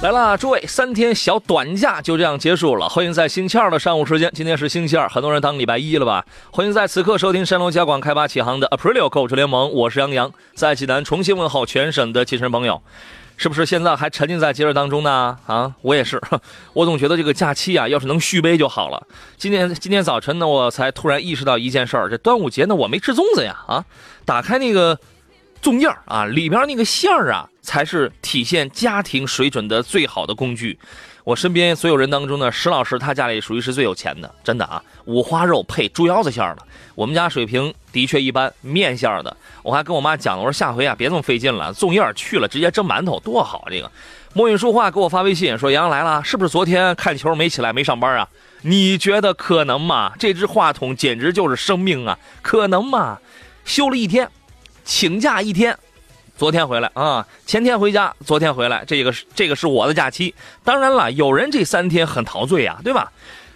来啦，诸位，三天小短假就这样结束了。欢迎在星期二的上午时间，今天是星期二，很多人当礼拜一了吧？欢迎在此刻收听山东交广开发启航的 Aprilio 购车联盟，我是杨洋，在济南重新问候全省的汽车朋友，是不是现在还沉浸在节日当中呢？啊，我也是，我总觉得这个假期啊，要是能续杯就好了。今天今天早晨呢，我才突然意识到一件事儿，这端午节呢，我没吃粽子呀！啊，打开那个。粽叶儿啊，里边那个馅儿啊，才是体现家庭水准的最好的工具。我身边所有人当中呢，石老师他家里属于是最有钱的，真的啊，五花肉配猪腰子馅儿的。我们家水平的确一般，面馅儿的。我还跟我妈讲了，我说下回啊别这么费劲了，粽叶去了直接蒸馒头多好。这个墨韵书画给我发微信说杨洋来了，是不是昨天看球没起来没上班啊？你觉得可能吗？这只话筒简直就是生命啊，可能吗？休了一天。请假一天，昨天回来啊，前天回家，昨天回来，这个是这个是我的假期。当然了，有人这三天很陶醉呀，对吧？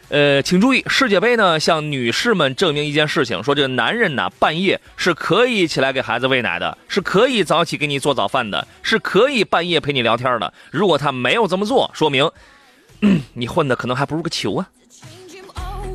呃，请注意，世界杯呢向女士们证明一件事情，说这个男人呢半夜是可以起来给孩子喂奶的，是可以早起给你做早饭的，是可以半夜陪你聊天的。如果他没有这么做，说明你混的可能还不如个球啊。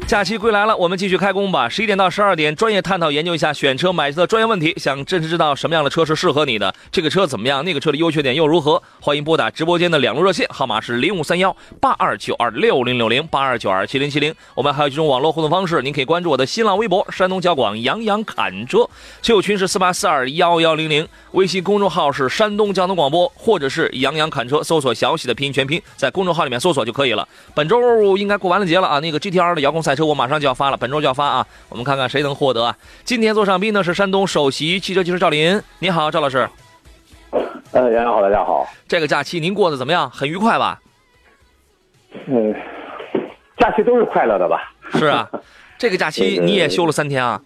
假期归来了，我们继续开工吧。十一点到十二点，专业探讨研究一下选车买车的专业问题。想真实知道什么样的车是适合你的，这个车怎么样，那个车的优缺点又如何？欢迎拨打直播间的两路热线，号码是零五三幺八二九二六零六零八二九二七零七零。我们还有几种网络互动方式，您可以关注我的新浪微博“山东交广杨洋侃车”，车友群是四八四二幺幺零零，微信公众号是山东交通广播，或者是杨洋侃车，搜索小喜的拼音全拼，在公众号里面搜索就可以了。本周应该过完了节了啊，那个 GTR 的遥控赛。车我马上就要发了，本周就要发啊！我们看看谁能获得啊？今天坐上宾呢是山东首席汽车技师赵林，你好，赵老师。呃，杨洋好，大家好。这个假期您过得怎么样？很愉快吧？嗯，假期都是快乐的吧？是啊，这个假期 你也休了三天啊？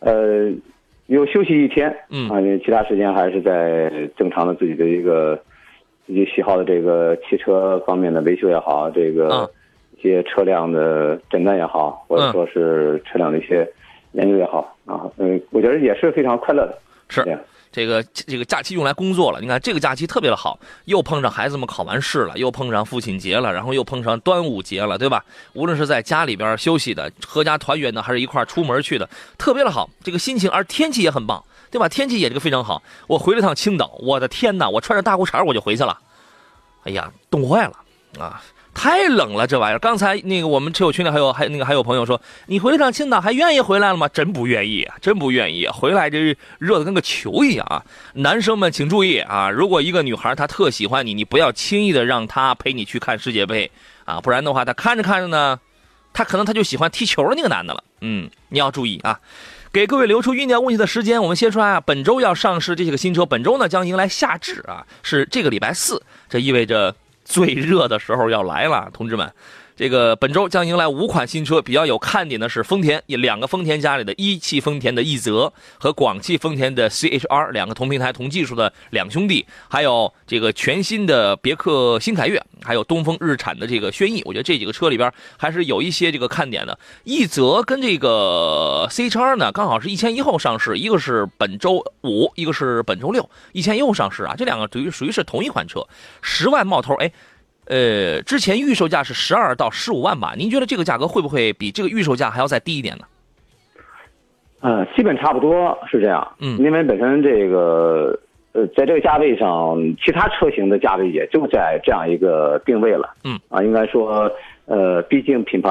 呃，有休息一天，嗯啊，其他时间还是在正常的自己的一个自己喜好的这个汽车方面的维修也好，这个。一些车辆的诊断也好，或者说是车辆的一些研究也好啊，嗯，我觉得也是非常快乐的。是这个这个假期用来工作了。你看这个假期特别的好，又碰上孩子们考完试了，又碰上父亲节了，然后又碰上端午节了，对吧？无论是在家里边休息的、阖家团圆的，还是一块出门去的，特别的好。这个心情，而天气也很棒，对吧？天气也这个非常好。我回了趟青岛，我的天哪！我穿着大裤衩我就回去了，哎呀，冻坏了啊！太冷了，这玩意儿。刚才那个我们车友群里还有还那个还有朋友说，你回了趟青岛还愿意回来了吗？真不愿意啊，真不愿意。回来这热的跟个球一样啊！男生们请注意啊，如果一个女孩她特喜欢你，你不要轻易的让她陪你去看世界杯啊，不然的话她看着看着呢，她可能她就喜欢踢球的那个男的了。嗯，你要注意啊。给各位留出酝酿问题的时间，我们先说啊，本周要上市这些个新车，本周呢将迎来夏至啊，是这个礼拜四，这意味着。最热的时候要来了，同志们。这个本周将迎来五款新车，比较有看点的是丰田，两个丰田家里的一汽丰田的奕泽和广汽丰田的 CHR 两个同平台同技术的两兄弟，还有这个全新的别克新凯越，还有东风日产的这个轩逸。我觉得这几个车里边还是有一些这个看点的。奕泽跟这个 CHR 呢，刚好是一前一后上市，一个是本周五，一个是本周六，一前一后上市啊。这两个属于属于是同一款车，十万冒头，哎。呃，之前预售价是十二到十五万吧？您觉得这个价格会不会比这个预售价还要再低一点呢？嗯，基本差不多是这样。嗯，因为本身这个呃，在这个价位上，其他车型的价位也就在这样一个定位了。嗯，啊，应该说，呃，毕竟品牌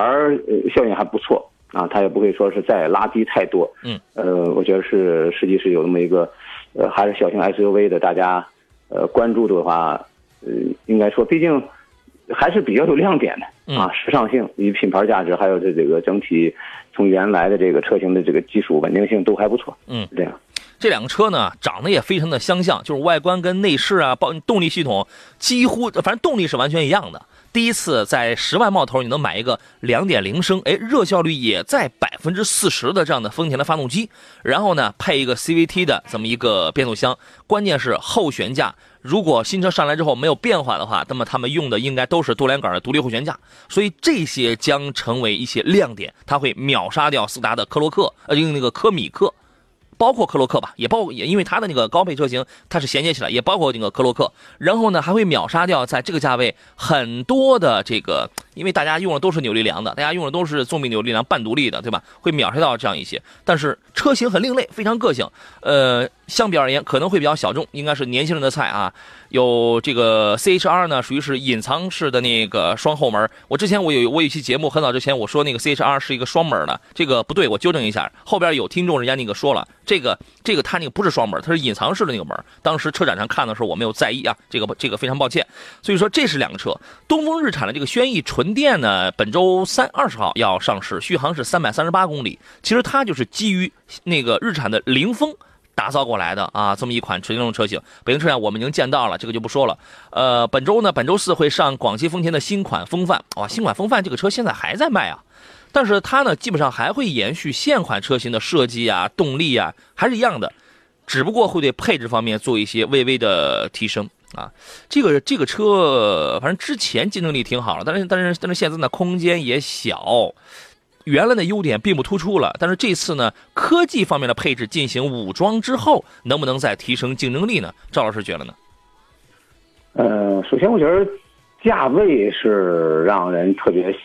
效应还不错啊，它也不会说是再拉低太多。嗯，呃，我觉得是实际是有那么一个，呃，还是小型 SUV 的，大家呃关注的话，呃，应该说，毕竟。还是比较有亮点的啊，时尚性与品牌价值，还有这这个整体从原来的这个车型的这个技术稳定性都还不错。嗯，这样。这两个车呢，长得也非常的相像，就是外观跟内饰啊，包动力系统几乎，反正动力是完全一样的。第一次在十万冒头，你能买一个两点零升，哎，热效率也在百分之四十的这样的丰田的发动机，然后呢，配一个 CVT 的这么一个变速箱，关键是后悬架，如果新车上来之后没有变化的话，那么他们用的应该都是多连杆的独立后悬架，所以这些将成为一些亮点，它会秒杀掉斯达的科洛克，呃，用那个科米克。包括科洛克吧，也包也因为它的那个高配车型，它是衔接起来，也包括那个科洛克。然后呢，还会秒杀掉在这个价位很多的这个，因为大家用的都是扭力梁的，大家用的都是纵臂扭力梁半独立的，对吧？会秒杀掉这样一些。但是车型很另类，非常个性。呃，相比而言可能会比较小众，应该是年轻人的菜啊。有这个 C H R 呢，属于是隐藏式的那个双后门。我之前我有我有一期节目，很早之前我说那个 C H R 是一个双门的，这个不对，我纠正一下。后边有听众人家那个说了，这个这个它那个不是双门，它是隐藏式的那个门。当时车展上看的时候我没有在意啊，这个这个非常抱歉。所以说这是两个车，东风日产的这个轩逸纯电呢，本周三二十号要上市，续航是三百三十八公里。其实它就是基于那个日产的凌风。打造过来的啊，这么一款纯电动车型，北京车展我们已经见到了，这个就不说了。呃，本周呢，本周四会上广汽丰田的新款风范，哇，新款风范这个车现在还在卖啊，但是它呢，基本上还会延续现款车型的设计啊、动力啊，还是一样的，只不过会对配置方面做一些微微的提升啊。这个这个车，反正之前竞争力挺好了，但是但是但是现在呢，空间也小。原来的优点并不突出了，但是这次呢，科技方面的配置进行武装之后，能不能再提升竞争力呢？赵老师觉得呢？呃，首先我觉得价位是让人特别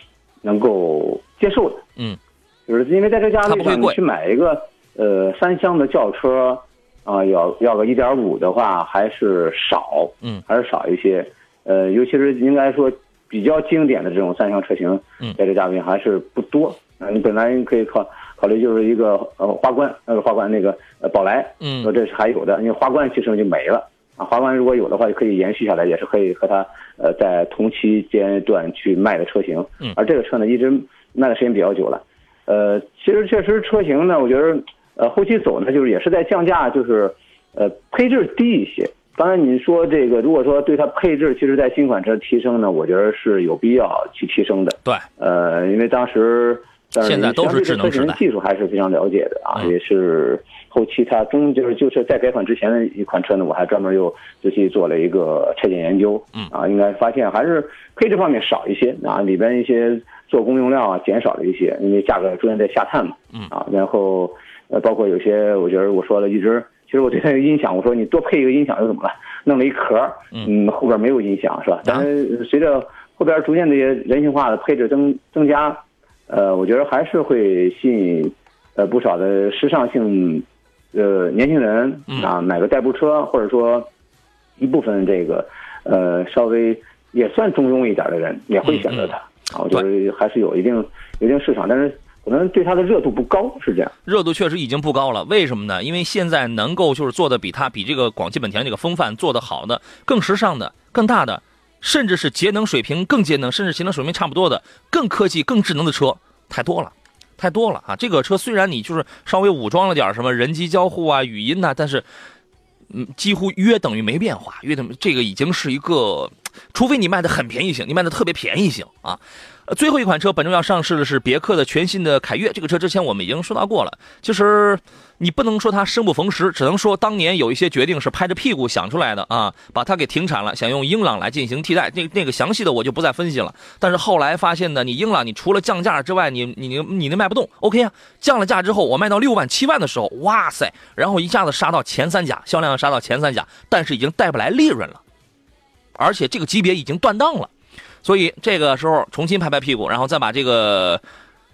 能够接受的，嗯，就是因为在这价位上去买一个呃三厢的轿车啊，要要个一点五的话还是少，嗯，还是少一些，呃，尤其是应该说比较经典的这种三厢车型，嗯，在这价位还是不多。你本来可以考考虑就是一个呃花冠那个花冠那个呃宝来，嗯，说这是还有的，因为花冠其实就没了啊。花冠如果有的话，就可以延续下来，也是可以和它呃在同期阶段去卖的车型。嗯，而这个车呢，一直卖的时间比较久了。呃，其实确实车型呢，我觉得呃后期走呢，就是也是在降价，就是呃配置低一些。当然你说这个，如果说对它配置，其实在新款车提升呢，我觉得是有必要去提升的。对，呃，因为当时。现在都是智能技术还是非常了解的啊，也是后期它中就是就是在改款之前的一款车呢，我还专门又仔细做了一个拆解研究，嗯啊，应该发现还是配置方面少一些啊，里边一些做工用料啊减少了一些，因为价格逐渐在下探嘛，嗯啊，然后呃包括有些我觉得我说了一直，其实我对它音响我说你多配一个音响又怎么了？弄了一壳，嗯，后边没有音响是吧？但是随着后边逐渐这些人性化的配置增增加。呃，我觉得还是会吸引，呃，不少的时尚性，呃，年轻人啊，买个代步车，或者说一部分这个，呃，稍微也算中庸一点的人也会选择它啊。我觉得还是有一定有一定市场，但是可能对它的热度不高，是这样。热度确实已经不高了，为什么呢？因为现在能够就是做的比它比这个广汽本田这个风范做的好的、更时尚的、更大的。甚至是节能水平更节能，甚至节能水平差不多的更科技、更智能的车太多了，太多了啊！这个车虽然你就是稍微武装了点什么人机交互啊、语音呐，但是嗯，几乎约等于没变化，约等于这个已经是一个，除非你卖的很便宜型，你卖的特别便宜型啊。最后一款车本周要上市的是别克的全新的凯越，这个车之前我们已经说到过了，其实。你不能说它生不逢时，只能说当年有一些决定是拍着屁股想出来的啊，把它给停产了，想用英朗来进行替代。那那个详细的我就不再分析了。但是后来发现呢，你英朗你除了降价之外，你你你你那卖不动。OK 啊，降了价之后，我卖到六万七万的时候，哇塞，然后一下子杀到前三甲，销量杀到前三甲，但是已经带不来利润了，而且这个级别已经断档了，所以这个时候重新拍拍屁股，然后再把这个。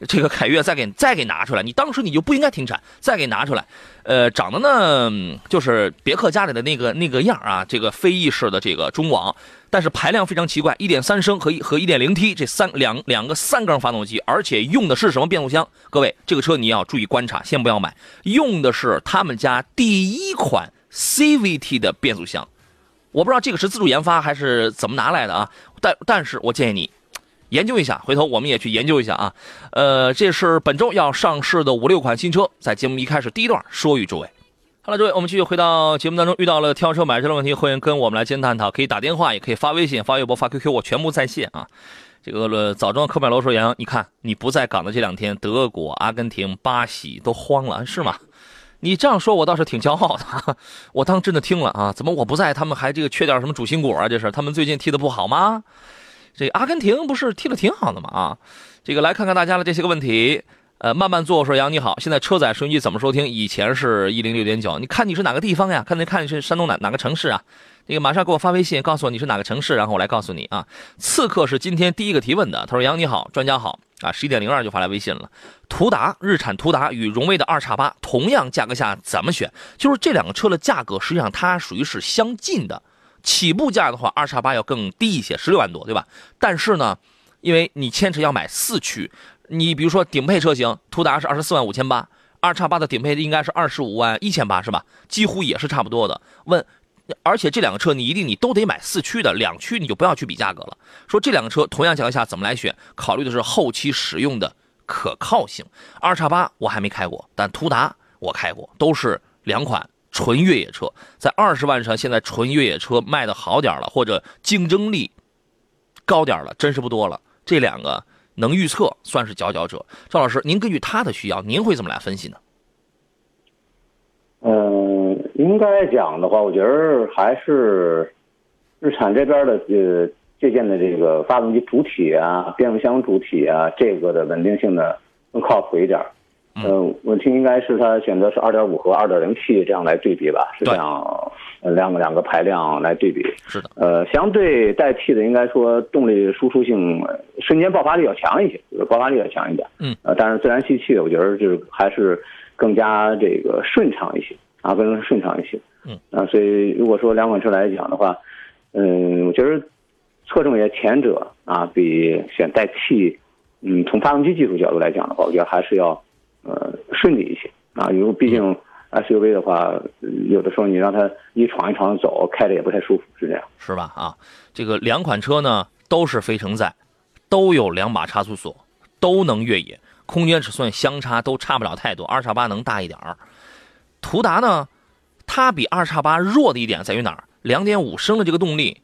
这个凯越再给再给拿出来，你当时你就不应该停产，再给拿出来。呃，长得呢就是别克家里的那个那个样啊，这个飞翼式的这个中网，但是排量非常奇怪，一点三升和一和一点零 T 这三两两个三缸发动机，而且用的是什么变速箱？各位，这个车你要注意观察，先不要买，用的是他们家第一款 CVT 的变速箱。我不知道这个是自主研发还是怎么拿来的啊？但但是我建议你研究一下，回头我们也去研究一下啊。呃，这是本周要上市的五六款新车，在节目一开始第一段说与诸位。好了，诸位，我们继续回到节目当中，遇到了挑车买车的问题，欢迎跟我们来进行探讨，可以打电话，也可以发微信、发微博、发 QQ，我全部在线啊。这个早装科迈罗说：“杨洋，你看你不在港的这两天，德国、阿根廷、巴西都慌了，是吗？你这样说，我倒是挺骄傲的。我当真的听了啊，怎么我不在，他们还这个缺点什么主心骨啊？这是他们最近踢的不好吗？这阿根廷不是踢的挺好的吗？啊，这个来看看大家的这些个问题。呃，慢慢做。我说杨你好，现在车载收音机怎么收听？以前是一零六点九，你看你是哪个地方呀？看你看你是山东哪哪个城市啊？”那个马上给我发微信，告诉我你是哪个城市，然后我来告诉你啊。刺客是今天第一个提问的，他说：“杨你好，专家好啊。”十一点零二就发来微信了。途达，日产途达与荣威的二叉八同样价格下怎么选？就是这两个车的价格实际上它属于是相近的，起步价的话二叉八要更低一些，十六万多，对吧？但是呢，因为你牵扯要买四驱，你比如说顶配车型，途达是二十四万五千八，二叉八的顶配应该是二十五万一千八，是吧？几乎也是差不多的。问。而且这两个车你一定你都得买四驱的，两驱你就不要去比价格了。说这两个车同样情况下怎么来选？考虑的是后期使用的可靠性。二叉八我还没开过，但途达我开过，都是两款纯越野车，在二十万上现在纯越野车卖的好点了，或者竞争力高点了，真是不多了。这两个能预测算是佼佼者。赵老师，您根据他的需要，您会怎么来分析呢？嗯，应该讲的话，我觉得还是日产这边的呃借鉴的这个发动机主体啊、变速箱主体啊，这个的稳定性呢更靠谱一点。嗯，我听应该是它选择是二点五和二点零 T 这样来对比吧，是这样，两个两个排量来对比。是的。呃，相对代替的应该说动力输出性、瞬间爆发力要强一些，爆发力要强一点。嗯。呃，但是自然吸气，我觉得就是还是。更加这个顺畅一些啊，更加顺畅一些。嗯啊，所以如果说两款车来讲的话，嗯，我觉得侧重于前者啊，比选代替，嗯，从发动机技术角度来讲的话，我觉得还是要呃顺利一些啊。因为毕竟 SUV 的话，有的时候你让它一闯一闯走，开着也不太舒服，是这样。是吧？啊，这个两款车呢都是非承载，都有两把差速锁，都能越野。空间尺寸相差都差不了太多，二叉八能大一点儿。途达呢，它比二叉八弱的一点在于哪儿？两点五升的这个动力，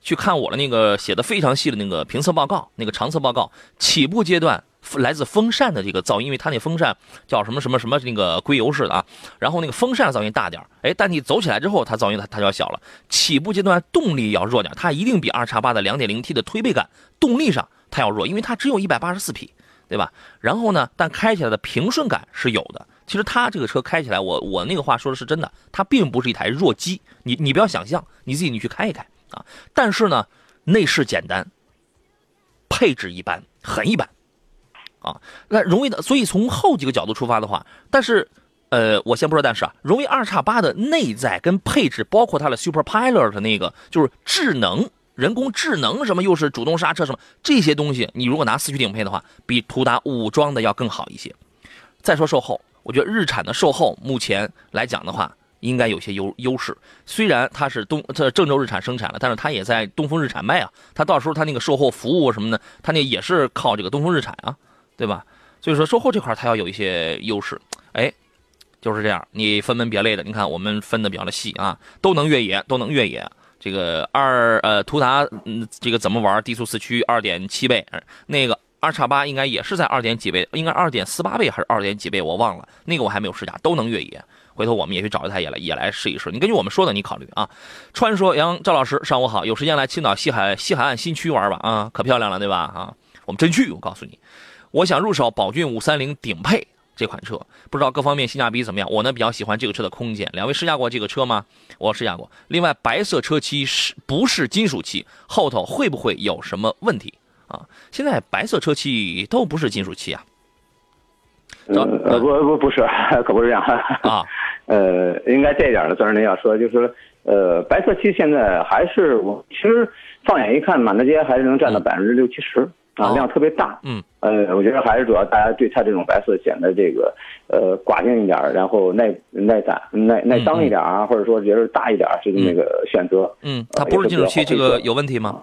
去看我的那个写的非常细的那个评测报告，那个长测报告，起步阶段来自风扇的这个噪音，因为它那风扇叫什么什么什么那个硅油式的啊，然后那个风扇噪音大点儿，哎，但你走起来之后，它噪音它它就要小了。起步阶段动力要弱点，它一定比二叉八的两点零 T 的推背感动力上它要弱，因为它只有一百八十四匹。对吧？然后呢？但开起来的平顺感是有的。其实它这个车开起来，我我那个话说的是真的，它并不是一台弱鸡。你你不要想象，你自己你去开一开啊。但是呢，内饰简单，配置一般，很一般啊。那荣威的，所以从后几个角度出发的话，但是呃，我先不说，但是啊，荣威二叉八的内在跟配置，包括它的 Super Pilot 那个，就是智能。人工智能什么又是主动刹车什么这些东西，你如果拿四驱顶配的话，比途达武装的要更好一些。再说售后，我觉得日产的售后目前来讲的话，应该有些优优势。虽然它是东这郑州日产生产的，但是它也在东风日产卖啊。它到时候它那个售后服务什么的，它那也是靠这个东风日产啊，对吧？所以说售后这块它要有一些优势。哎，就是这样，你分门别类的，你看我们分的比较的细啊，都能越野，都能越野。这个二呃途达嗯这个怎么玩低速四驱二点七倍，那个二叉八应该也是在二点几倍，应该二点四八倍还是二点几倍我忘了，那个我还没有试驾，都能越野。回头我们也去找一台也来也来试一试。你根据我们说的你考虑啊。川说杨赵老师上午好，有时间来青岛西海西海岸新区玩吧啊，可漂亮了对吧啊？我们真去，我告诉你，我想入手宝骏五三零顶配。这款车不知道各方面性价比怎么样？我呢比较喜欢这个车的空间。两位试驾过这个车吗？我试驾过。另外，白色车漆是不是金属漆？后头会不会有什么问题啊？现在白色车漆都不是金属漆啊。呃，不不不是，可不是这样啊。呃，应该这一点呢，钻石您要说，就是呃，白色漆现在还是我其实放眼一看，满大街还是能占到百分之六七十。啊，量特别大，嗯，呃，我觉得还是主要大家对它这种白色显得这个，呃，寡静一点，然后耐耐攒、耐耐脏一点啊，或者说觉得大一点，这个那个选择，嗯，它不是金属漆，这个有问题吗？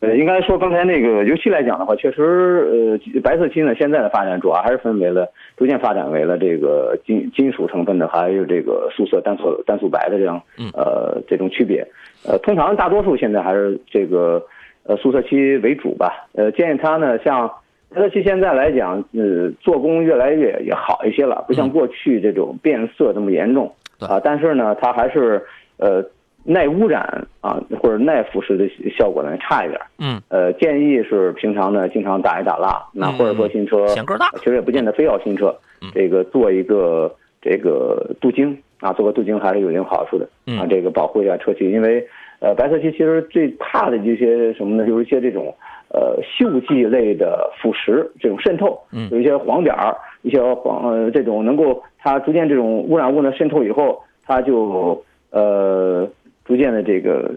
呃，应该说刚才那个油漆来讲的话，确实，呃，白色漆呢，现在的发展主要还是分为了逐渐发展为了这个金金属成分的，还有这个素色单素单素白的这样，呃，这种区别。呃，通常大多数现在还是这个呃素色漆为主吧。呃，建议它呢，像白色漆现在来讲，呃，做工越来越也好一些了，不像过去这种变色这么严重啊。但是呢，它还是呃。耐污染啊，或者耐腐蚀的效果呢差一点。嗯，呃，建议是平常呢经常打一打蜡，那或者说新车显个大，其实也不见得非要新车，这个做一个这个镀晶啊，做个镀晶还是有一定好处的啊，这个保护一下车漆，因为呃白色漆其实最怕的这些什么呢？就是一些这种呃锈迹类的腐蚀这种渗透，有一些黄点儿，一些黄呃这种能够它逐渐这种污染物呢渗透以后，它就呃。逐渐的这个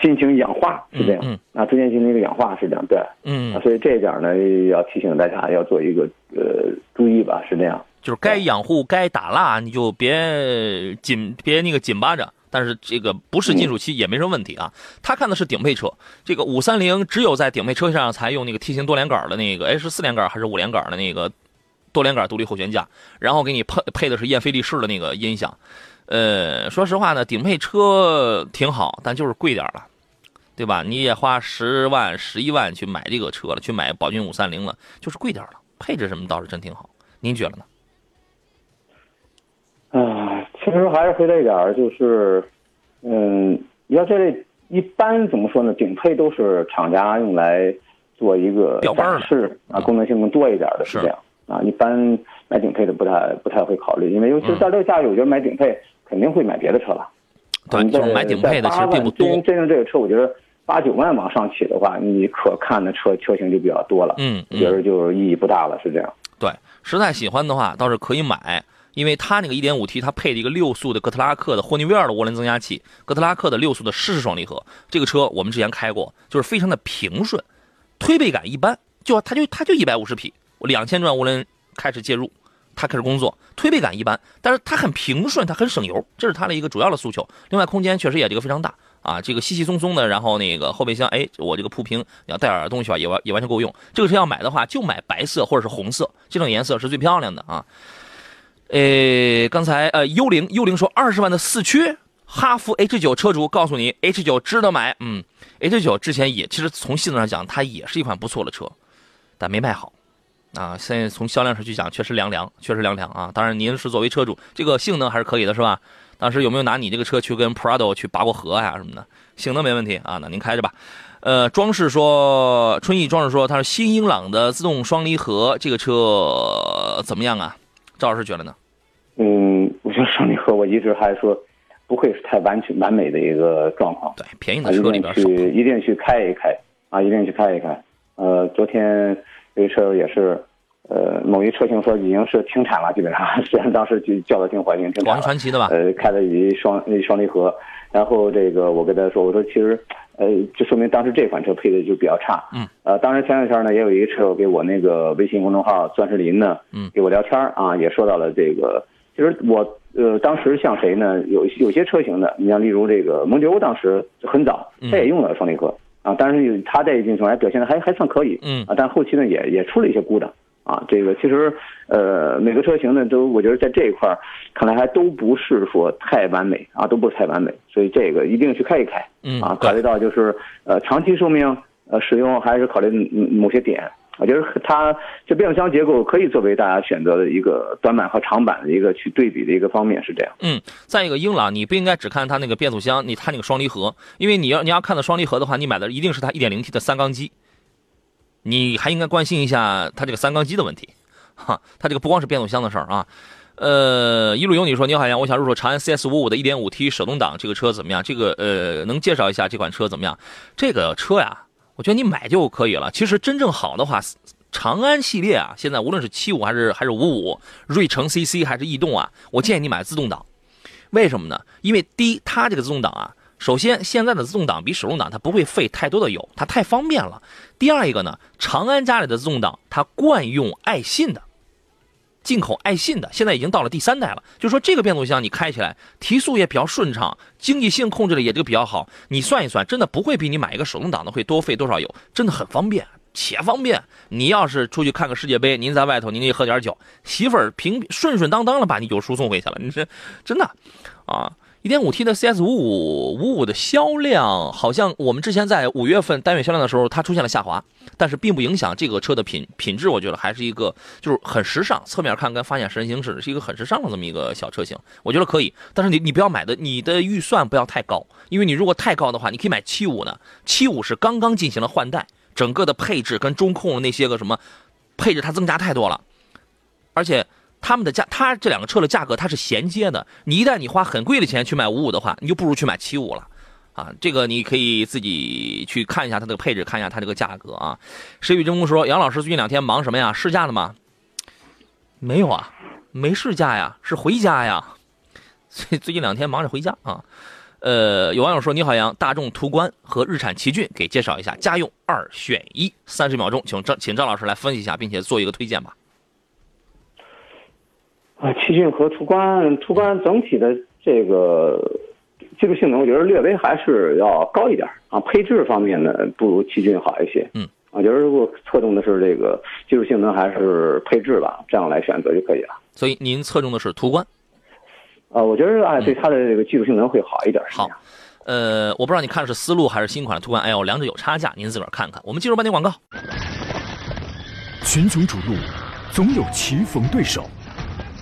进行氧化是这样，啊，逐渐进行一个氧化是这样，对，嗯，所以这一点呢要提醒大家要做一个呃注意吧，是这样，就是该养护该打蜡你就别紧别那个紧巴着，但是这个不是金属漆也没什么问题啊。他看的是顶配车，这个五三零只有在顶配车上才用那个 T 型多连杆的那个，哎是四连杆还是五连杆的那个多连杆独立后悬架，然后给你配配的是燕飞利仕的那个音响。呃，说实话呢，顶配车挺好，但就是贵点了，对吧？你也花十万、十一万去买这个车了，去买宝骏五三零了，就是贵点了。配置什么倒是真挺好，您觉得呢？啊，其实还是回来一点儿，就是，嗯，要这类一般怎么说呢？顶配都是厂家用来做一个展示啊，功能性更多一点的是这样啊。一般买顶配的不太不太会考虑，因为尤其是在这个价位，我觉得买顶配。肯定会买别的车了，对，就是买顶配的其实并不多。真正这个车，我觉得八九万往上起的话，你可看的车车型就比较多了。嗯，觉得就意义不大了，是这样。对，实在喜欢的话，倒是可以买，因为它那个 1.5T 它配了一个六速的哥特拉克的霍尼韦尔的涡轮增压器，哥特拉克的六速的湿式双离合。这个车我们之前开过，就是非常的平顺，推背感一般，就它就它就一百五十匹，两千转涡轮开始介入。它开始工作，推背感一般，但是它很平顺，它很省油，这是它的一个主要的诉求。另外，空间确实也这个非常大啊，这个稀稀松松的，然后那个后备箱，哎，我这个铺平，你要带点东西吧，也完也完全够用。这个车要买的话，就买白色或者是红色，这种颜色是最漂亮的啊。诶，刚才呃，幽灵幽灵说二十万的四驱哈弗 H 九车主告诉你，H 九值得买。嗯，H 九之前也其实从性能上讲，它也是一款不错的车，但没卖好。啊，现在从销量上去讲，确实凉凉，确实凉凉啊！当然，您是作为车主，这个性能还是可以的，是吧？当时有没有拿你这个车去跟 Prado 去拔过河呀什么的？性能没问题啊，那您开着吧。呃，装饰说，春意装饰说，它是新英朗的自动双离合，这个车怎么样啊？赵老师觉得呢？嗯，我觉得双离合，我一直还说不会是太完全完美的一个状况。对，便宜的车里边去一定去开一开啊，一定去开一开。呃，昨天。有一车也是，呃，某一车型说已经是停产了，基本上，虽然当时就叫的挺火，已经停产了。传奇的吧？呃，开的一双那双离合，然后这个我跟他说，我说其实，呃，就说明当时这款车配的就比较差。嗯。呃，当时前两天呢，也有一个车友给我那个微信公众号“钻石林”呢，嗯，给我聊天啊，也说到了这个。其实我呃，当时像谁呢？有有些车型的，你像例如这个蒙迪欧，当时很早，他也用了双离合。啊，但是他在一进程还表现的还还算可以，嗯啊，但后期呢也也出了一些故障，啊，这个其实呃每个车型呢都我觉得在这一块儿看来还都不是说太完美啊，都不是太完美，所以这个一定去开一开，嗯啊，考虑到就是呃长期寿命呃使用还是考虑某些点。我觉得它这变速箱结构可以作为大家选择的一个短板和长板的一个去对比的一个方面，是这样。嗯，再一个，英朗你不应该只看它那个变速箱，你它那个双离合，因为你要你要看到双离合的话，你买的一定是它 1.0T 的三缸机，你还应该关心一下它这个三缸机的问题，哈，它这个不光是变速箱的事儿啊。呃，一路有你说你好，呀，我想入手长安 CS55 的 1.5T 手动挡这个车怎么样？这个呃，能介绍一下这款车怎么样？这个车呀。我觉得你买就可以了。其实真正好的话，长安系列啊，现在无论是七五还是还是五五，瑞城 CC 还是逸动啊，我建议你买自动挡。为什么呢？因为第一，它这个自动挡啊，首先现在的自动挡比手动挡它不会费太多的油，它太方便了。第二一个呢，长安家里的自动挡它惯用爱信的。进口爱信的，现在已经到了第三代了。就说这个变速箱你开起来提速也比较顺畅，经济性控制的也这个比较好。你算一算，真的不会比你买一个手动挡的会多费多少油，真的很方便且方便。你要是出去看个世界杯，您在外头您得喝点酒，媳妇儿平顺顺当当的把你就输送回去了。你这真的啊。一点五 T 的 CS 五五五五的销量，好像我们之前在五月份单月销量的时候，它出现了下滑，但是并不影响这个车的品品质。我觉得还是一个就是很时尚，侧面看跟发现神行驶是一个很时尚的这么一个小车型，我觉得可以。但是你你不要买的，你的预算不要太高，因为你如果太高的话，你可以买七五呢。七五是刚刚进行了换代，整个的配置跟中控那些个什么配置它增加太多了，而且。他们的价，它这两个车的价格它是衔接的。你一旦你花很贵的钱去买五五的话，你就不如去买七五了，啊，这个你可以自己去看一下它这个配置，看一下它这个价格啊。谁与争锋说，杨老师最近两天忙什么呀？试驾的吗？没有啊，没试驾呀，是回家呀。所以最近两天忙着回家啊。呃，有网友说，你好杨，大众途观和日产奇骏给介绍一下，家用二选一，三十秒钟，请张请张老师来分析一下，并且做一个推荐吧。啊，奇骏和途观，途观整体的这个技术性能，我觉得略微还是要高一点啊。配置方面呢，不如奇骏好一些。嗯，我觉得如果侧重的是这个技术性能还是配置吧，这样来选择就可以了。所以您侧重的是途观？啊，我觉得啊，对它的这个技术性能会好一点。好，呃，我不知道你看的是思路还是新款的途观 L，两者有差价，您自个儿看看。我们进入半天广告。群雄逐鹿，总有棋逢对手。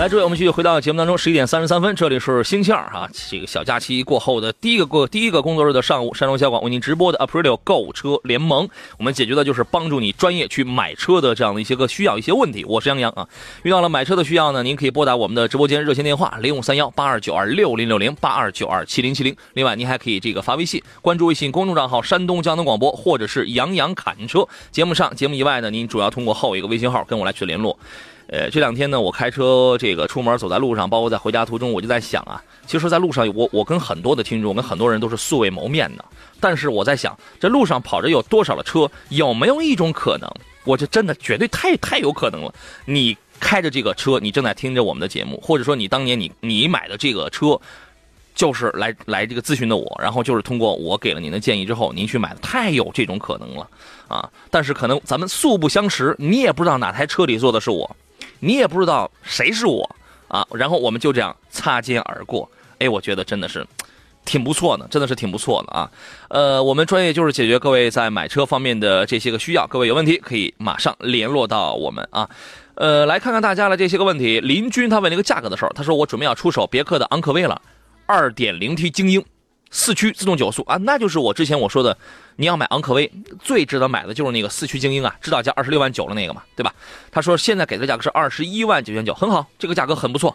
来，诸位，我们继续回到节目当中。十一点三十三分，这里是星期二哈，这个小假期过后的第一个过第一个工作日的上午，山东交广为您直播的 Aprilio 购车联盟，我们解决的就是帮助你专业去买车的这样的一些个需要一些问题。我是杨洋啊，遇到了买车的需要呢，您可以拨打我们的直播间热线电话零五三幺八二九二六零六零八二九二七零七零。另外，您还可以这个发微信，关注微信公众账号山东交通广播，或者是杨洋侃车。节目上节目以外呢，您主要通过后一个微信号跟我来去联络。呃，这两天呢，我开车这个出门走在路上，包括在回家途中，我就在想啊，其实，在路上，我我跟很多的听众，跟很多人都是素未谋面的。但是我在想，这路上跑着有多少的车，有没有一种可能，我这真的绝对太太有可能了。你开着这个车，你正在听着我们的节目，或者说你当年你你买的这个车，就是来来这个咨询的我，然后就是通过我给了您的建议之后，您去买的，太有这种可能了啊！但是可能咱们素不相识，你也不知道哪台车里坐的是我。你也不知道谁是我啊，然后我们就这样擦肩而过。哎，我觉得真的是挺不错的，真的是挺不错的啊。呃，我们专业就是解决各位在买车方面的这些个需要，各位有问题可以马上联络到我们啊。呃，来看看大家的这些个问题。林军他问那个价格的时候，他说我准备要出手别克的昂科威了，2.0T 精英。四驱自动九速啊，那就是我之前我说的，你要买昂科威，最值得买的就是那个四驱精英啊，指导价二十六万九了那个嘛，对吧？他说现在给的价格是二十一万九千九，很好，这个价格很不错。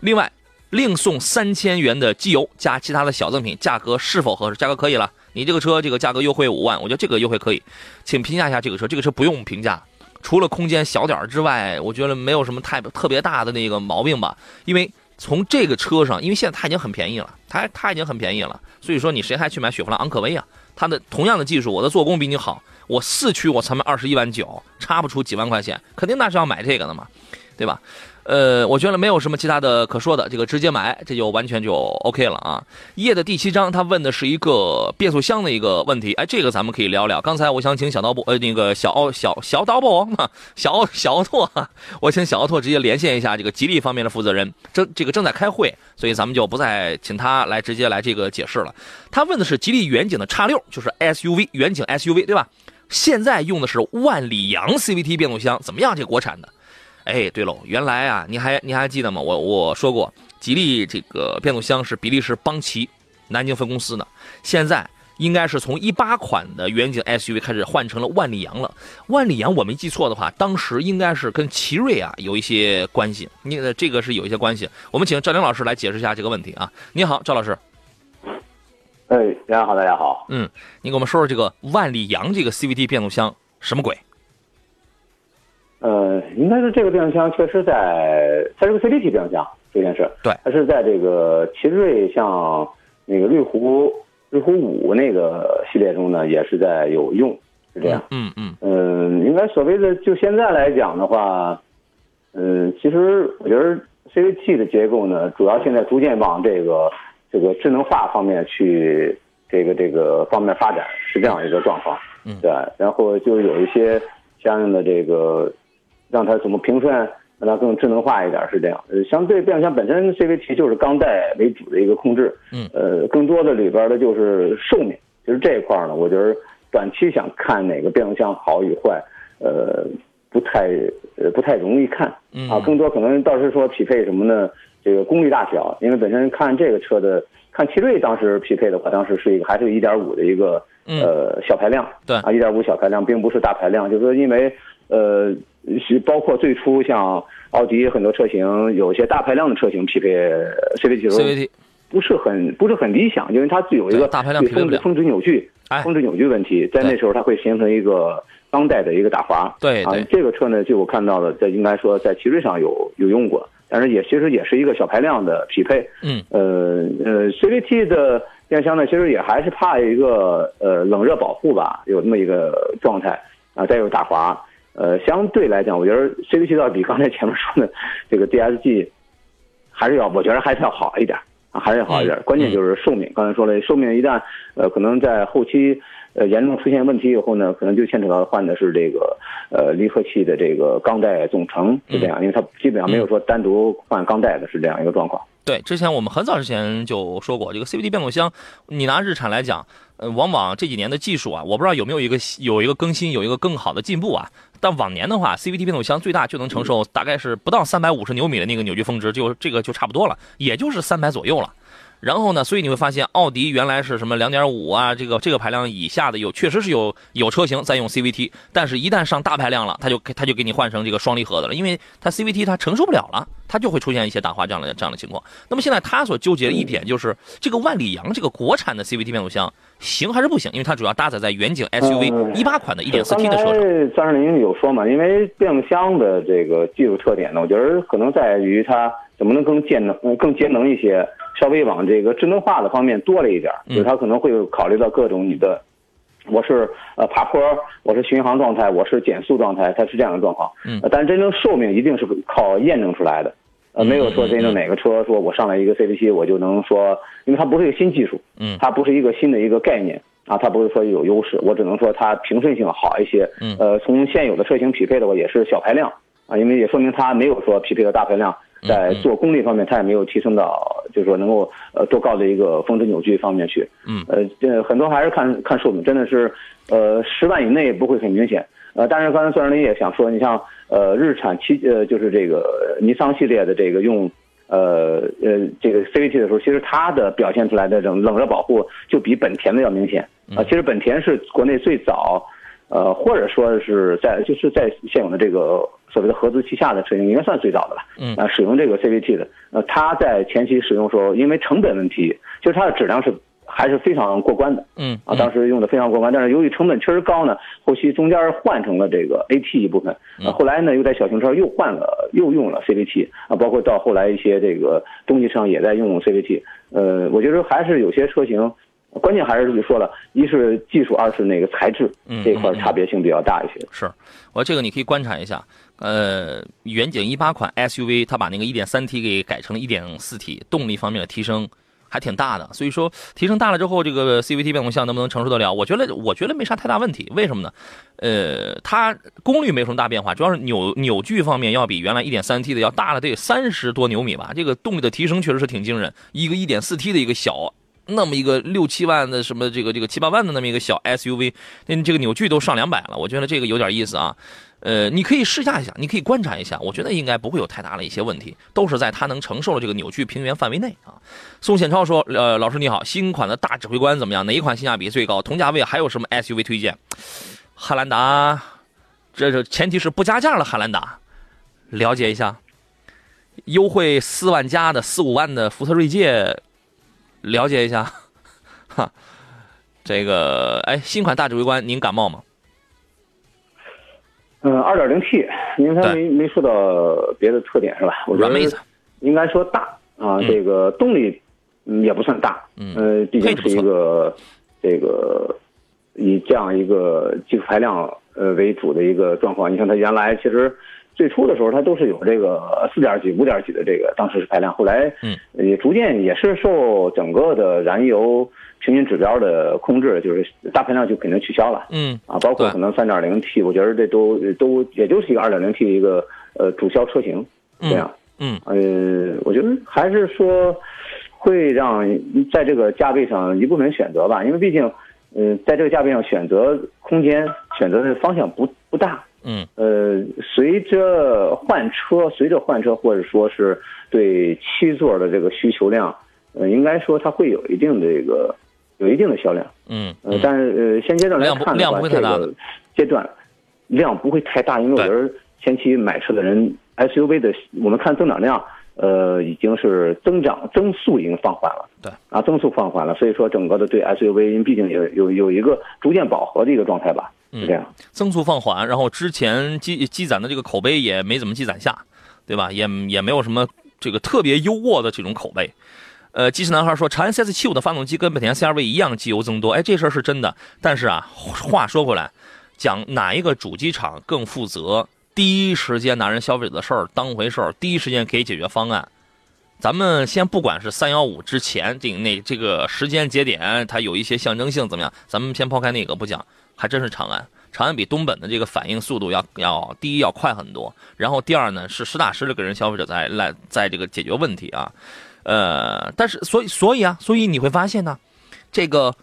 另外，另送三千元的机油加其他的小赠品，价格是否合适？价格可以了，你这个车这个价格优惠五万，我觉得这个优惠可以，请评价一下这个车。这个车不用评价，除了空间小点之外，我觉得没有什么太特别大的那个毛病吧，因为。从这个车上，因为现在它已经很便宜了，它它已经很便宜了，所以说你谁还去买雪佛兰昂科威啊？它的同样的技术，我的做工比你好，我四驱我才卖二十一万九，差不出几万块钱，肯定那是要买这个的嘛，对吧？呃，我觉得没有什么其他的可说的，这个直接买，这就完全就 OK 了啊。页的第七章，他问的是一个变速箱的一个问题，哎，这个咱们可以聊聊。刚才我想请小刀布，呃，那个小奥小小刀布，小小奥拓，我请小奥拓直接连线一下这个吉利方面的负责人，正这个正在开会，所以咱们就不再请他来直接来这个解释了。他问的是吉利远景的叉六，就是 SUV 远景 SUV 对吧？现在用的是万里扬 CVT 变速箱，怎么样？这国产的？哎，对喽，原来啊，你还你还记得吗？我我说过，吉利这个变速箱是比利时邦奇南京分公司的。现在应该是从一八款的远景 SUV 开始换成了万里扬了。万里扬我没记错的话，当时应该是跟奇瑞啊有一些关系，你这个是有一些关系。我们请赵林老师来解释一下这个问题啊。你好，赵老师。哎，大家好，大家好。嗯，你给我们说说这个万里扬这个 CVT 变速箱什么鬼？呃，应该是这个变速箱确实在，它是个 CVT 变速箱，这件事。对，它是在这个奇瑞像那个瑞虎。瑞虎五那个系列中呢，也是在有用，是这样。嗯嗯嗯，应该所谓的就现在来讲的话，嗯，其实我觉得 CVT 的结构呢，主要现在逐渐往这个这个智能化方面去这个这个方面发展，是这样一个状况。嗯，对。然后就有一些相应的这个让它怎么平顺。让它更智能化一点是这样，呃，相对变速箱本身 CVT 就是钢带为主的一个控制，嗯，呃，更多的里边的就是寿命，就是这一块呢，我觉得短期想看哪个变速箱好与坏，呃，不太呃不太容易看，啊，更多可能倒是说匹配什么呢？这个功率大小，因为本身看这个车的，看奇瑞当时匹配的话，当时是一个还是一点五的一个呃小排量，对，啊，一点五小排量并不是大排量，就是说因为呃。是包括最初像奥迪很多车型，有些大排量的车型匹配 CVT，CVT 不是很不是很理想，因为它有一个大排量峰值峰值扭矩，峰值扭矩问题，在那时候它会形成一个钢带的一个打滑。对啊，这个车呢，就我看到了，在应该说在奇瑞上有有用过，但是也其实也是一个小排量的匹配。嗯，呃呃，CVT 的变速箱呢，其实也还是怕一个呃冷热保护吧，有那么一个状态啊，再有打滑。呃，相对来讲，我觉得 CVT 倒比刚才前面说的这个 DSG 还是要，我觉得还是要好一点啊，还是要好一点。关键就是寿命，刚才说了，寿命一旦呃可能在后期呃严重出现问题以后呢，可能就牵扯到换的是这个呃离合器的这个钢带总成是这样，因为它基本上没有说单独换钢带的是这样一个状况。对，之前我们很早之前就说过，这个 CVT 变速箱，你拿日产来讲，呃，往往这几年的技术啊，我不知道有没有一个有一个更新，有一个更好的进步啊。但往年的话，CVT 变速箱最大就能承受大概是不到三百五十牛米的那个扭矩峰值，就这个就差不多了，也就是三百左右了。然后呢，所以你会发现，奥迪原来是什么两点五啊，这个这个排量以下的有，确实是有有车型在用 CVT，但是一旦上大排量了，它就它就给你换成这个双离合的了，因为它 CVT 它承受不了了，它就会出现一些打滑这样的这样的情况。那么现在它所纠结的一点就是这个万里扬这个国产的 CVT 变速箱行还是不行？因为它主要搭载在远景 SUV 一八款的一点四 T 的车上。三十零有说嘛？因为变速箱的这个技术特点呢，我觉得可能在于它怎么能更节能、更节能一些。稍微往这个智能化的方面多了一点，就是它可能会考虑到各种你的，我是呃爬坡，我是巡航状态，我是减速状态，它是这样的状况。嗯，但真正寿命一定是靠验证出来的，呃，没有说真正哪个车说我上来一个 CVT 我就能说，因为它不是一个新技术，嗯，它不是一个新的一个概念啊，它不是说有优势，我只能说它平顺性好一些。嗯，呃，从现有的车型匹配的话也是小排量啊，因为也说明它没有说匹配到大排量。在做功率方面，它也没有提升到，就是说能够呃多高的一个峰值扭矩方面去。嗯，呃，这很多还是看看寿命，真的是，呃，十万以内不会很明显。呃，但是刚才孙然林也想说，你像呃日产七呃就是这个尼桑系列的这个用呃呃这个 CVT 的时候，其实它的表现出来的这种冷热保护就比本田的要明显。啊，其实本田是国内最早。呃，或者说是在就是在现有的这个所谓的合资旗下的车型，应该算最早的了。嗯，啊，使用这个 CVT 的，呃，它在前期使用时候，因为成本问题，其实它的质量是还是非常过关的。嗯，啊，当时用的非常过关，但是由于成本确实高呢，后期中间换成了这个 AT 一部分，啊，后来呢又在小型车又换了又用了 CVT，啊，包括到后来一些这个中级车也在用 CVT。呃，我觉得还是有些车型。关键还是你说了，一是技术，二是那个材质，这块差别性比较大一些。是，我这个你可以观察一下。呃，远景一八款 SUV，它把那个一点三 T 给改成了一点四 T，动力方面的提升还挺大的。所以说，提升大了之后，这个 CVT 变速箱能不能承受得了？我觉得，我觉得没啥太大问题。为什么呢？呃，它功率没什么大变化，主要是扭扭矩方面要比原来一点三 T 的要大了得三十多牛米吧。这个动力的提升确实是挺惊人。一个一点四 T 的一个小。那么一个六七万的什么这个这个七八万的那么一个小 SUV，那这个扭矩都上两百了，我觉得这个有点意思啊。呃，你可以试驾一下，你可以观察一下，我觉得应该不会有太大的一些问题，都是在它能承受的这个扭矩平原范围内啊。宋显超说：“呃，老师你好，新款的大指挥官怎么样？哪一款性价比最高？同价位还有什么 SUV 推荐？汉兰达，这是前提是不加价的汉兰达，了解一下。优惠四万加的四五万的福特锐界，了解一下。哈，这个哎，新款大指挥官您感冒吗？”嗯，二点零 T，因为它没没说到别的特点是吧？我觉得应该说大啊，这个动力也不算大，嗯，毕竟是一个这个以这样一个技术排量呃为主的一个状况。你看它原来其实最初的时候它都是有这个四点几、五点几的这个当时是排量，后来嗯也逐渐也是受整个的燃油。平均指标的控制就是大排量就肯定取消了，嗯啊，包括可能三点零 T，我觉得这都都也就是一个二点零 T 的一个呃主销车型这样，嗯呃，我觉得还是说会让在这个价位上一部分选择吧，因为毕竟嗯在这个价位上选择空间选择的方向不不大，嗯。呃，随着换车，随着换车或者说是对七座的这个需求量，呃，应该说它会有一定的这个。有一定的销量，嗯，呃，但是呃，现阶段来看的话，这个阶段量不会太大，因为我觉得前期买车的人 SUV 的，我们看增长量，呃，已经是增长增速已经放缓了，对，啊，增速放缓了，所以说整个的对 SUV，因为毕竟有有有一个逐渐饱和的一个状态吧，是这样，增速放缓，然后之前积积攒的这个口碑也没怎么积攒下，对吧？也也没有什么这个特别优渥的这种口碑。呃，机器男孩说，长安 CS 七五的发动机跟本田 CR-V 一样，机油增多。哎，这事儿是真的。但是啊，话说回来，讲哪一个主机厂更负责，第一时间拿人消费者的事儿当回事儿，第一时间给解决方案。咱们先不管是三幺五之前这那这个时间节点，它有一些象征性怎么样？咱们先抛开那个不讲，还真是长安。长安比东本的这个反应速度要要第一要快很多，然后第二呢是实打实的给人消费者在来在这个解决问题啊。呃，但是所以所以啊，所以你会发现呢，这个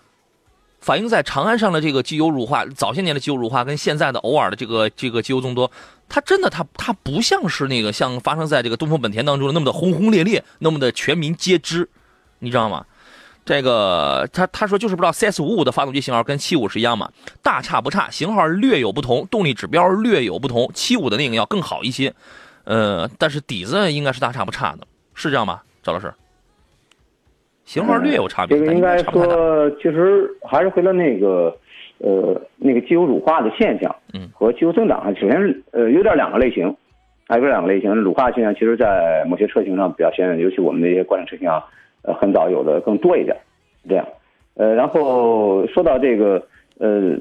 反映在长安上的这个机油乳化，早些年的机油乳化跟现在的偶尔的这个这个机油增多，它真的它它不像是那个像发生在这个东风本田当中的那么的轰轰烈烈，那么的全民皆知，你知道吗？这个他他说就是不知道 CS 五五的发动机型号跟七五是一样吗？大差不差，型号略有不同，动力指标略有不同，七五的那个要更好一些，呃，但是底子应该是大差不差的，是这样吗？赵老师，型号略有差别，这个应该说，其实还是回到那个，呃，那个机油乳化的现象，嗯，和机油增长，首先是呃有点两个类型，还有两个类型，乳化现象，其实在某些车型上表现，尤其我们那些国产车型啊，呃，很早有的更多一点，这样，呃，然后说到这个，呃，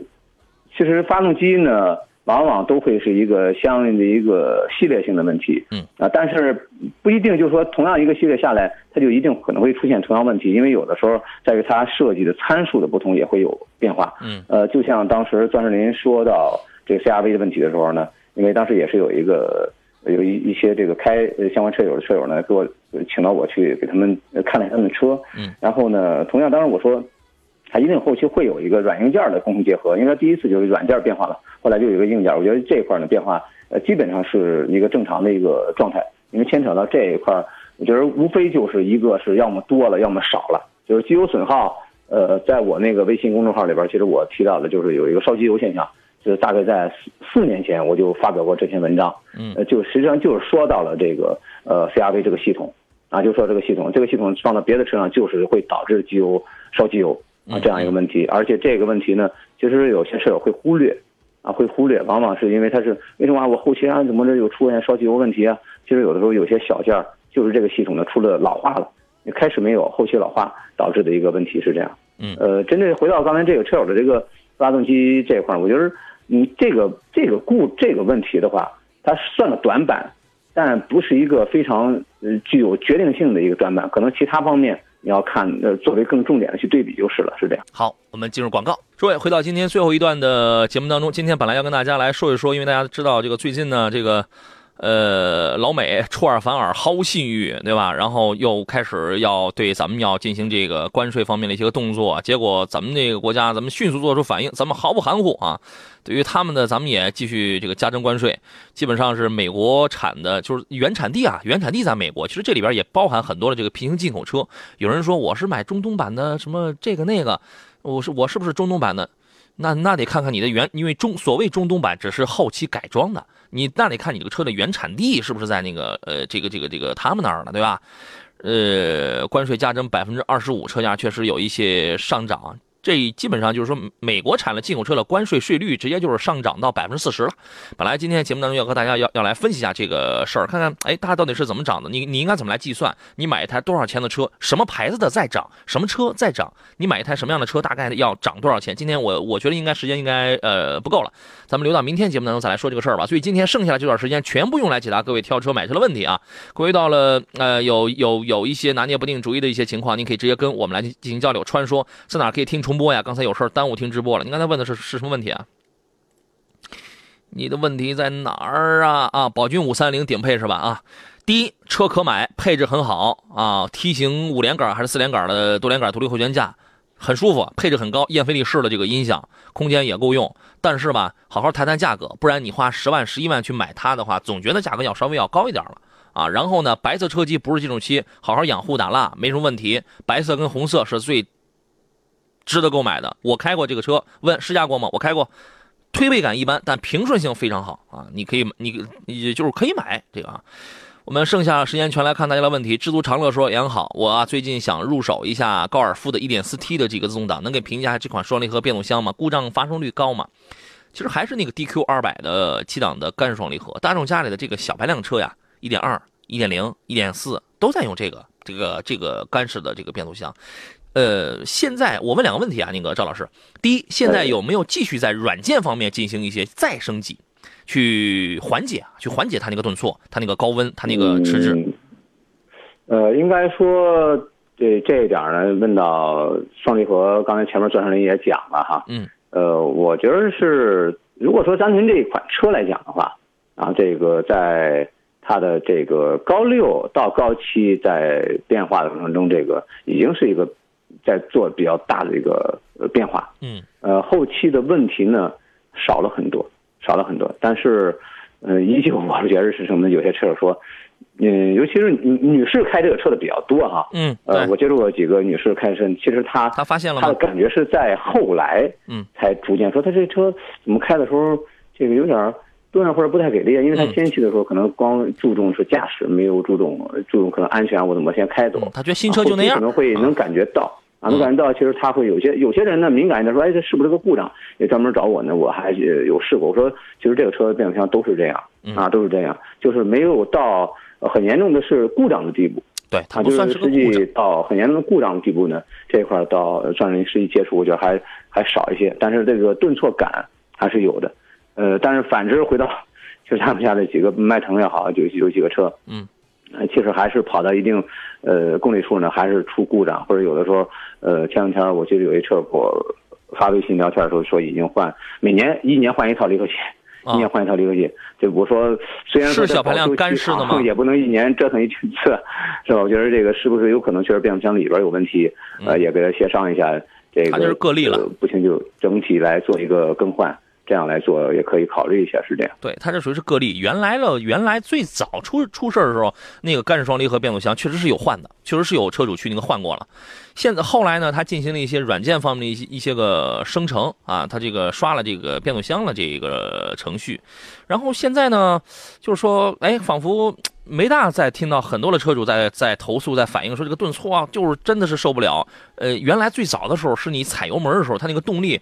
其实发动机呢。往往都会是一个相应的一个系列性的问题，嗯啊，但是不一定就是说同样一个系列下来，它就一定可能会出现同样问题，因为有的时候在于它设计的参数的不同也会有变化，嗯呃，就像当时钻石林说到这个 CRV 的问题的时候呢，因为当时也是有一个有一一些这个开相关车友的车友呢给我请到我去给他们看了他们的车，嗯，然后呢，同样当时我说。它一定后期会有一个软硬件的共同结合，因为第一次就是软件变化了，后来就有一个硬件。我觉得这一块呢变化，呃，基本上是一个正常的一个状态。因为牵扯到这一块，我觉得无非就是一个是要么多了，要么少了。就是机油损耗，呃，在我那个微信公众号里边，其实我提到的就是有一个烧机油现象，就是大概在四四年前我就发表过这篇文章，嗯，呃，就实际上就是说到了这个呃 CRV 这个系统，啊，就说这个系统，这个系统放到别的车上就是会导致机油烧机油。啊，这样一个问题，而且这个问题呢，其实有些车友会忽略，啊，会忽略，往往是因为它是为什么我后期啊怎么着又出现烧机油问题啊？其实有的时候有些小件儿就是这个系统呢出了老化了，开始没有，后期老化导致的一个问题是这样。嗯，呃，针对回到刚才这个车友的这个发动机这块儿，我觉得你这个这个故这个问题的话，它算个短板，但不是一个非常呃具有决定性的一个短板，可能其他方面。你要看，呃，作为更重点的去对比就是了，是这样。好，我们进入广告。诸位，回到今天最后一段的节目当中，今天本来要跟大家来说一说，因为大家知道这个最近呢，这个。呃，老美出尔反尔，毫无信誉，对吧？然后又开始要对咱们要进行这个关税方面的一些个动作，结果咱们这个国家，咱们迅速做出反应，咱们毫不含糊啊。对于他们的，咱们也继续这个加征关税，基本上是美国产的，就是原产地啊，原产地在美国。其实这里边也包含很多的这个平行进口车。有人说我是买中东版的，什么这个那个，我是我是不是中东版的？那那得看看你的原，因为中所谓中东版只是后期改装的，你那得看你这个车的原产地是不是在那个呃这个这个这个他们那儿呢，对吧？呃，关税加征百分之二十五，车价确实有一些上涨。这基本上就是说，美国产的进口车的关税税率直接就是上涨到百分之四十了。本来今天节目当中要和大家要要来分析一下这个事儿，看看哎，大家到底是怎么涨的？你你应该怎么来计算？你买一台多少钱的车，什么牌子的在涨，什么车在涨？你买一台什么样的车，大概要涨多少钱？今天我我觉得应该时间应该呃不够了，咱们留到明天节目当中再来说这个事儿吧。所以今天剩下的这段时间全部用来解答各位挑车买车的问题啊。各位到了呃有有有一些拿捏不定主意的一些情况，您可以直接跟我们来进行交流。穿说在哪可以听出重播呀？刚才有事。耽误听直播了。你刚才问的是是什么问题啊？你的问题在哪儿啊？啊，宝骏五三零顶配是吧？啊，第一，车可买，配置很好啊，梯形五连杆还是四连杆的多连杆独立后悬架，很舒服，配置很高，燕飞利仕的这个音响，空间也够用。但是吧，好好谈谈价格，不然你花十万、十一万去买它的话，总觉得价格要稍微要高一点了啊。然后呢，白色车机不是这种漆，好好养护打蜡没什么问题。白色跟红色是最。值得购买的，我开过这个车，问试驾过吗？我开过，推背感一般，但平顺性非常好啊！你可以，你你就是可以买这个啊。我们剩下时间全来看大家的问题。知足常乐说：“杨好，我啊最近想入手一下高尔夫的 1.4T 的这个自动挡，能给评价这款双离合变速箱吗？故障发生率高吗？”其实还是那个 DQ 200的七档的干式双离合，大众家里的这个小排量车呀，1.2、1.0、1.4都在用这个这个这个干式的这个变速箱。呃，现在我问两个问题啊，那个赵老师，第一，现在有没有继续在软件方面进行一些再升级，去缓解啊，去缓解它那个顿挫，它那个高温，它那个迟滞？呃，应该说这这一点呢，问到双离合，刚才前面钻石林也讲了哈，嗯，呃，我觉得是，如果说单纯这一款车来讲的话，啊，这个在它的这个高六到高七在变化的过程中，这个已经是一个。在做比较大的一个呃变化，嗯，呃，后期的问题呢少了很多，少了很多，但是，呃，依旧我觉得是什么呢？有些车友说，嗯，尤其是女女士开这个车的比较多哈，嗯，呃，我接触过几个女士开车，其实她她发现了她的感觉是在后来，嗯，才逐渐说她这车怎么开的时候这个有点顿或者不太给力，因为她先期的时候可能光注重是驾驶，没有注重注重可能安全，我怎么先开走？她觉得新车就那样，可能会能感觉到。啊，能感觉到，其实他会有些有些人呢敏感一点，说，哎，这是不是个故障？也专门找我呢，我还有试过。我说，其实这个车的变速箱都是这样，啊，都是这样，就是没有到很严重的是故障的地步。对，它不算是实际到很严重的故障的地步呢，这块到算是实际接触，我觉得还还少一些。但是这个顿挫感还是有的。呃，但是反之回到 就他们家的几个迈腾也好，就有几个车，嗯。呃，其实还是跑到一定，呃，公里数呢，还是出故障，或者有的时候，呃，前两天我记得有一车给我发微信聊天的时候说已经换，每年一年换一套离合器，一年换一套离合器。就我说，虽然是小排量干式的吗？也不能一年折腾一次，是吧？我觉得这个是不是有可能确实变速箱里边有问题？呃，也给他协商一下，这个他就是个例了，不行就整体来做一个更换。这样来做也可以考虑一下，是这样。对，它这属于是个例。原来了，原来最早出出事儿的时候，那个干式双离合变速箱确实是有换的，确实是有车主去那个换过了。现在后来呢，它进行了一些软件方面的一些一些个生成啊，它这个刷了这个变速箱的这个程序，然后现在呢，就是说，哎，仿佛没大再听到很多的车主在在投诉，在反映说这个顿挫啊，就是真的是受不了。呃，原来最早的时候是你踩油门的时候，它那个动力。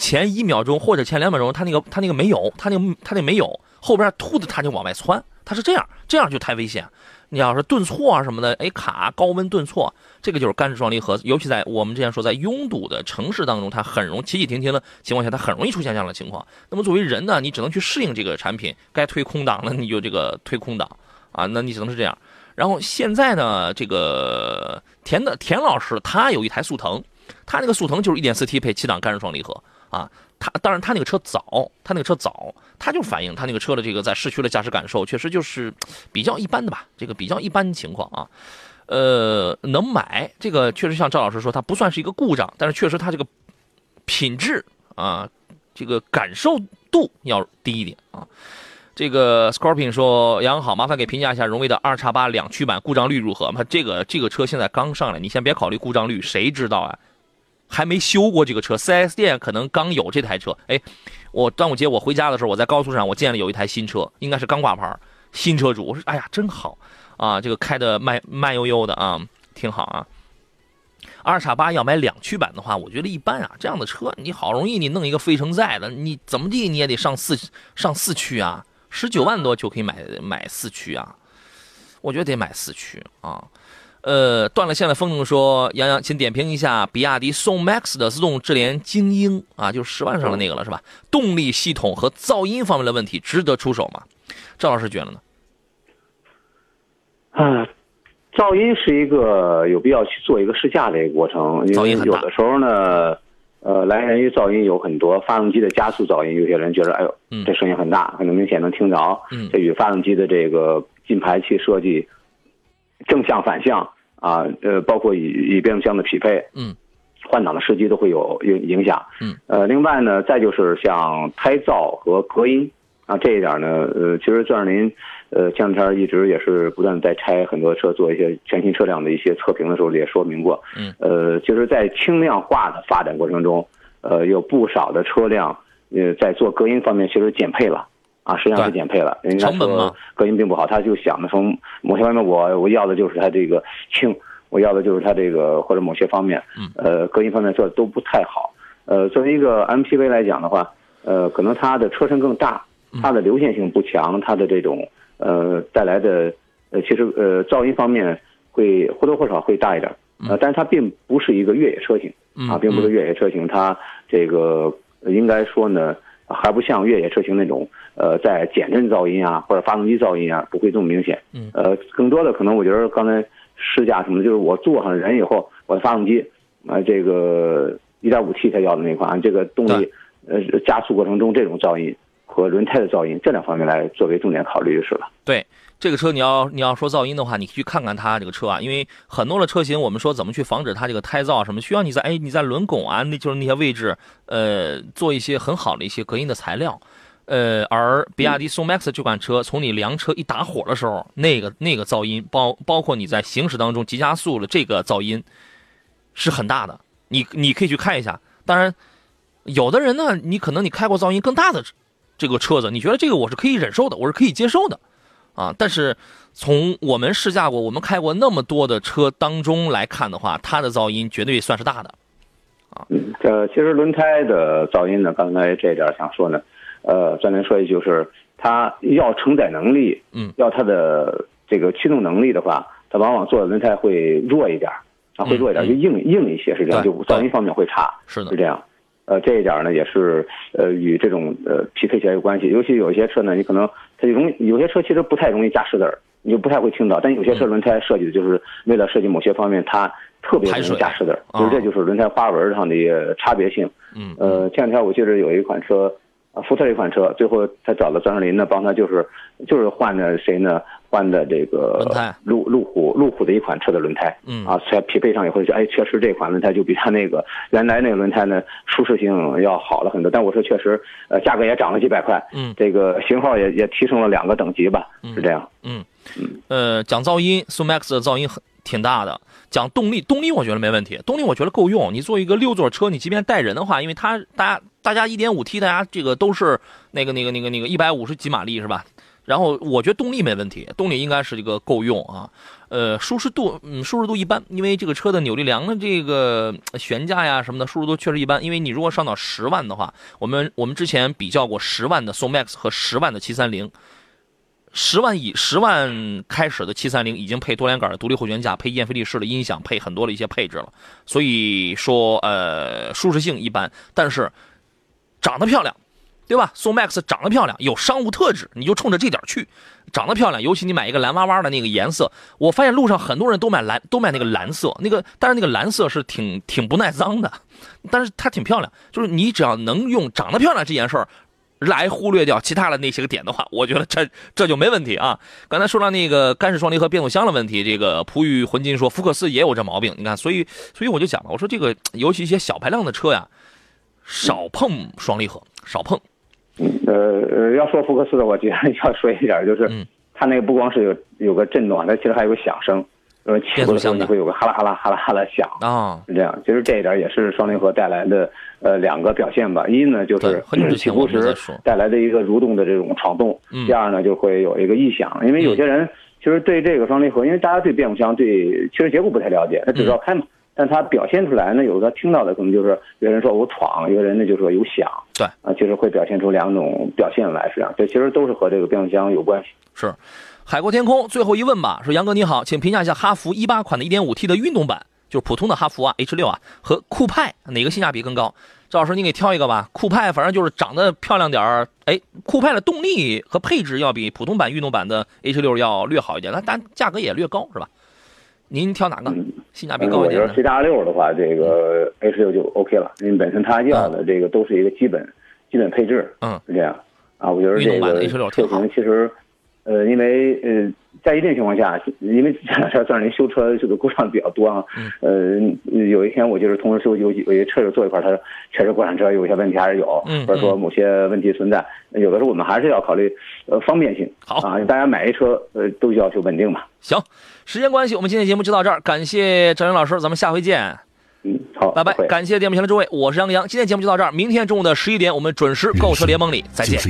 前一秒钟或者前两秒钟，它那个它那个没有，它那个它那没有，后边突的它就往外窜，它是这样，这样就太危险。你要是顿挫啊什么的，哎卡高温顿挫，这个就是干式双离合，尤其在我们之前说在拥堵的城市当中，它很容起起停停的情况下，它很容易出现这样的情况。那么作为人呢，你只能去适应这个产品，该推空挡了你就这个推空挡啊，那你只能是这样。然后现在呢，这个田的田老师他有一台速腾，他那个速腾就是 1.4T 配七档干式双离合。啊，他当然他那个车早，他那个车早，他就反映他那个车的这个在市区的驾驶感受确实就是比较一般的吧，这个比较一般情况啊。呃，能买这个确实像赵老师说，它不算是一个故障，但是确实它这个品质啊，这个感受度要低一点啊。这个 Scorpion 说：“杨好，麻烦给评价一下荣威的二叉八两驱版故障率如何？那这个这个车现在刚上来，你先别考虑故障率，谁知道啊？还没修过这个车，4S 店可能刚有这台车。哎，我端午节我回家的时候，我在高速上我见了有一台新车，应该是刚挂牌，新车主，我说哎呀真好。”啊，这个开的慢慢悠悠的啊，挺好啊。二叉八要买两驱版的话，我觉得一般啊。这样的车，你好容易你弄一个飞程在的，你怎么地你也得上四上四驱啊，十九万多就可以买买四驱啊。我觉得得买四驱啊。呃，断了线的风筝说：“杨洋，请点评一下比亚迪宋 MAX 的自动智联精英啊，就是十万上的那个了，是吧？动力系统和噪音方面的问题值得出手吗？”赵老师觉得呢？啊，噪音是一个有必要去做一个试驾的一个过程，因为有的时候呢，呃，来源于噪音有很多，发动机的加速噪音，有些人觉得，哎呦，这声音很大，很明显能听着，这与发动机的这个进排气设计、正向反向啊，呃，包括与与变速箱的匹配，嗯，换挡的时机都会有影影响，嗯，呃，另外呢，再就是像胎噪和隔音啊，这一点呢，呃，其实钻石林。呃，前两天一直也是不断在拆很多车，做一些全新车辆的一些测评的时候也说明过。嗯。呃，就是在轻量化的发展过程中，呃，有不少的车辆，呃，在做隔音方面其实减配了，啊，实际上是减配了。人家说隔音并不好，他就想着从某些方面，我我要的就是它这个轻，我要的就是它这个或者某些方面，嗯，呃，隔音方面做的都不太好。呃，作为一个 MPV 来讲的话，呃，可能它的车身更大，它的流线性不强，它的这种。呃，带来的呃，其实呃，噪音方面会或多或少会大一点，呃，但是它并不是一个越野车型啊，并不是越野车型，它这个应该说呢，还不像越野车型那种呃，在减震噪音啊或者发动机噪音啊不会这么明显，嗯呃，更多的可能我觉得刚才试驾什么的，就是我坐上人以后，我的发动机啊，这个 1.5T 它要的那款，这个动力呃加速过程中这种噪音。和轮胎的噪音这两方面来作为重点考虑就是了。对这个车，你要你要说噪音的话，你去看看它这个车啊，因为很多的车型，我们说怎么去防止它这个胎噪什么，需要你在哎你在轮拱啊，那就是那些位置，呃，做一些很好的一些隔音的材料。呃，而比亚迪宋 MAX 这款车，从你凉车一打火的时候，那个那个噪音，包包括你在行驶当中急加速的这个噪音，是很大的。你你可以去看一下。当然，有的人呢，你可能你开过噪音更大的。这个车子，你觉得这个我是可以忍受的，我是可以接受的，啊！但是从我们试驾过、我们开过那么多的车当中来看的话，它的噪音绝对算是大的，啊。这其实轮胎的噪音呢，刚才这点想说呢，呃，专门说一句，就是它要承载能力，嗯，要它的这个驱动能力的话，它往往做的轮胎会弱一点，啊，会弱一点，就硬硬一些，是这样，就噪音方面会差，是的，是这样。呃，这一点呢，也是呃与这种呃匹配起来有关系。尤其有些车呢，你可能它就容易，有些车其实不太容易加湿的，你就不太会听到。但有些车轮胎设计的就是为了设计某些方面，它特别容易加湿的，就是这就是轮胎花纹上的一个差别性。嗯，呃，前两天我记得有一款车。啊，福特这款车最后他找了张世林呢，帮他就是就是换的谁呢？换的这个路路虎路虎的一款车的轮胎，嗯啊，才匹配上以后就哎，确实这款轮胎就比他那个原来那个轮胎呢舒适性要好了很多。但我说确实，呃，价格也涨了几百块，嗯，这个型号也也提升了两个等级吧，是这样，嗯嗯，呃，讲噪音，苏 MAX 的噪音很挺大的。讲动力，动力我觉得没问题，动力我觉得够用。你做一个六座车，你即便带人的话，因为它大家大家一点五 T，大家这个都是那个那个那个那个一百五十几马力是吧？然后我觉得动力没问题，动力应该是这个够用啊。呃，舒适度，嗯，舒适度一般，因为这个车的扭力梁的这个悬架呀什么的，舒适度确实一般。因为你如果上到十万的话，我们我们之前比较过十万的宋 MAX 和十万的七三零。十万以十万开始的七三零已经配多连杆的独立后悬架，配燕飞利仕的音响，配很多的一些配置了。所以说，呃，舒适性一般，但是长得漂亮，对吧？宋 MAX 长得漂亮，有商务特质，你就冲着这点去，长得漂亮，尤其你买一个蓝哇哇的那个颜色，我发现路上很多人都买蓝，都买那个蓝色，那个但是那个蓝色是挺挺不耐脏的，但是它挺漂亮，就是你只要能用长得漂亮这件事儿。来忽略掉其他的那些个点的话，我觉得这这就没问题啊。刚才说到那个干式双离合变速箱的问题，这个璞玉浑金说福克斯也有这毛病。你看，所以所以我就讲了，我说这个尤其一些小排量的车呀，少碰双离合，少碰。呃，要说福克斯的，我觉得要说一点，就是它那个不光是有有个震动，它其实还有个响声。呃，起步的时候你会有个哈啦哈啦哈啦哈啦响啊，是这样。其实这一点也是双离合带来的呃两个表现吧。一呢就是起步时带来的一个蠕动的这种闯动，第二呢就会有一个异响。因为有些人其实对这个双离合，因为大家对变速箱对汽车结构不太了解，他只知道开嘛，但他表现出来呢，有的听到的可能就是有人说我闯，有人呢就说有响，对啊，其实会表现出两种表现来，是这样。这其实都是和这个变速箱有关系。是。海阔天空最后一问吧，说杨哥你好，请评价一下哈弗一八款的 1.5T 的运动版，就是普通的哈弗啊，H 六啊，和酷派哪个性价比更高？赵老师你给挑一个吧。酷派反正就是长得漂亮点儿，哎，酷派的动力和配置要比普通版运动版的 H 六要略好一点，那但价格也略高是吧？您挑哪个？性价比高一点？我觉得 C 大六的话，这个 H 六就 OK 了，因为本身它要的这个都是一个基本基本配置，嗯，是这样啊。我觉得这个车型其实。呃，因为呃，在一定情况下，因为这两天算是您修车这个故障比较多啊。呃，有一天我就是同时修有有些车友坐一块，他说确实国产车有些问题还是有，或者说某些问题存在。有的时候我们还是要考虑呃方便性。好啊，大家买一车呃都要求稳定嘛。行，时间关系，我们今天节目就到这儿，感谢张云老师，咱们下回见。嗯，好，拜拜。感谢电幕前的诸位，我是杨洋，今天节目就到这儿，明天中午的十一点，我们准时购车联盟里再见。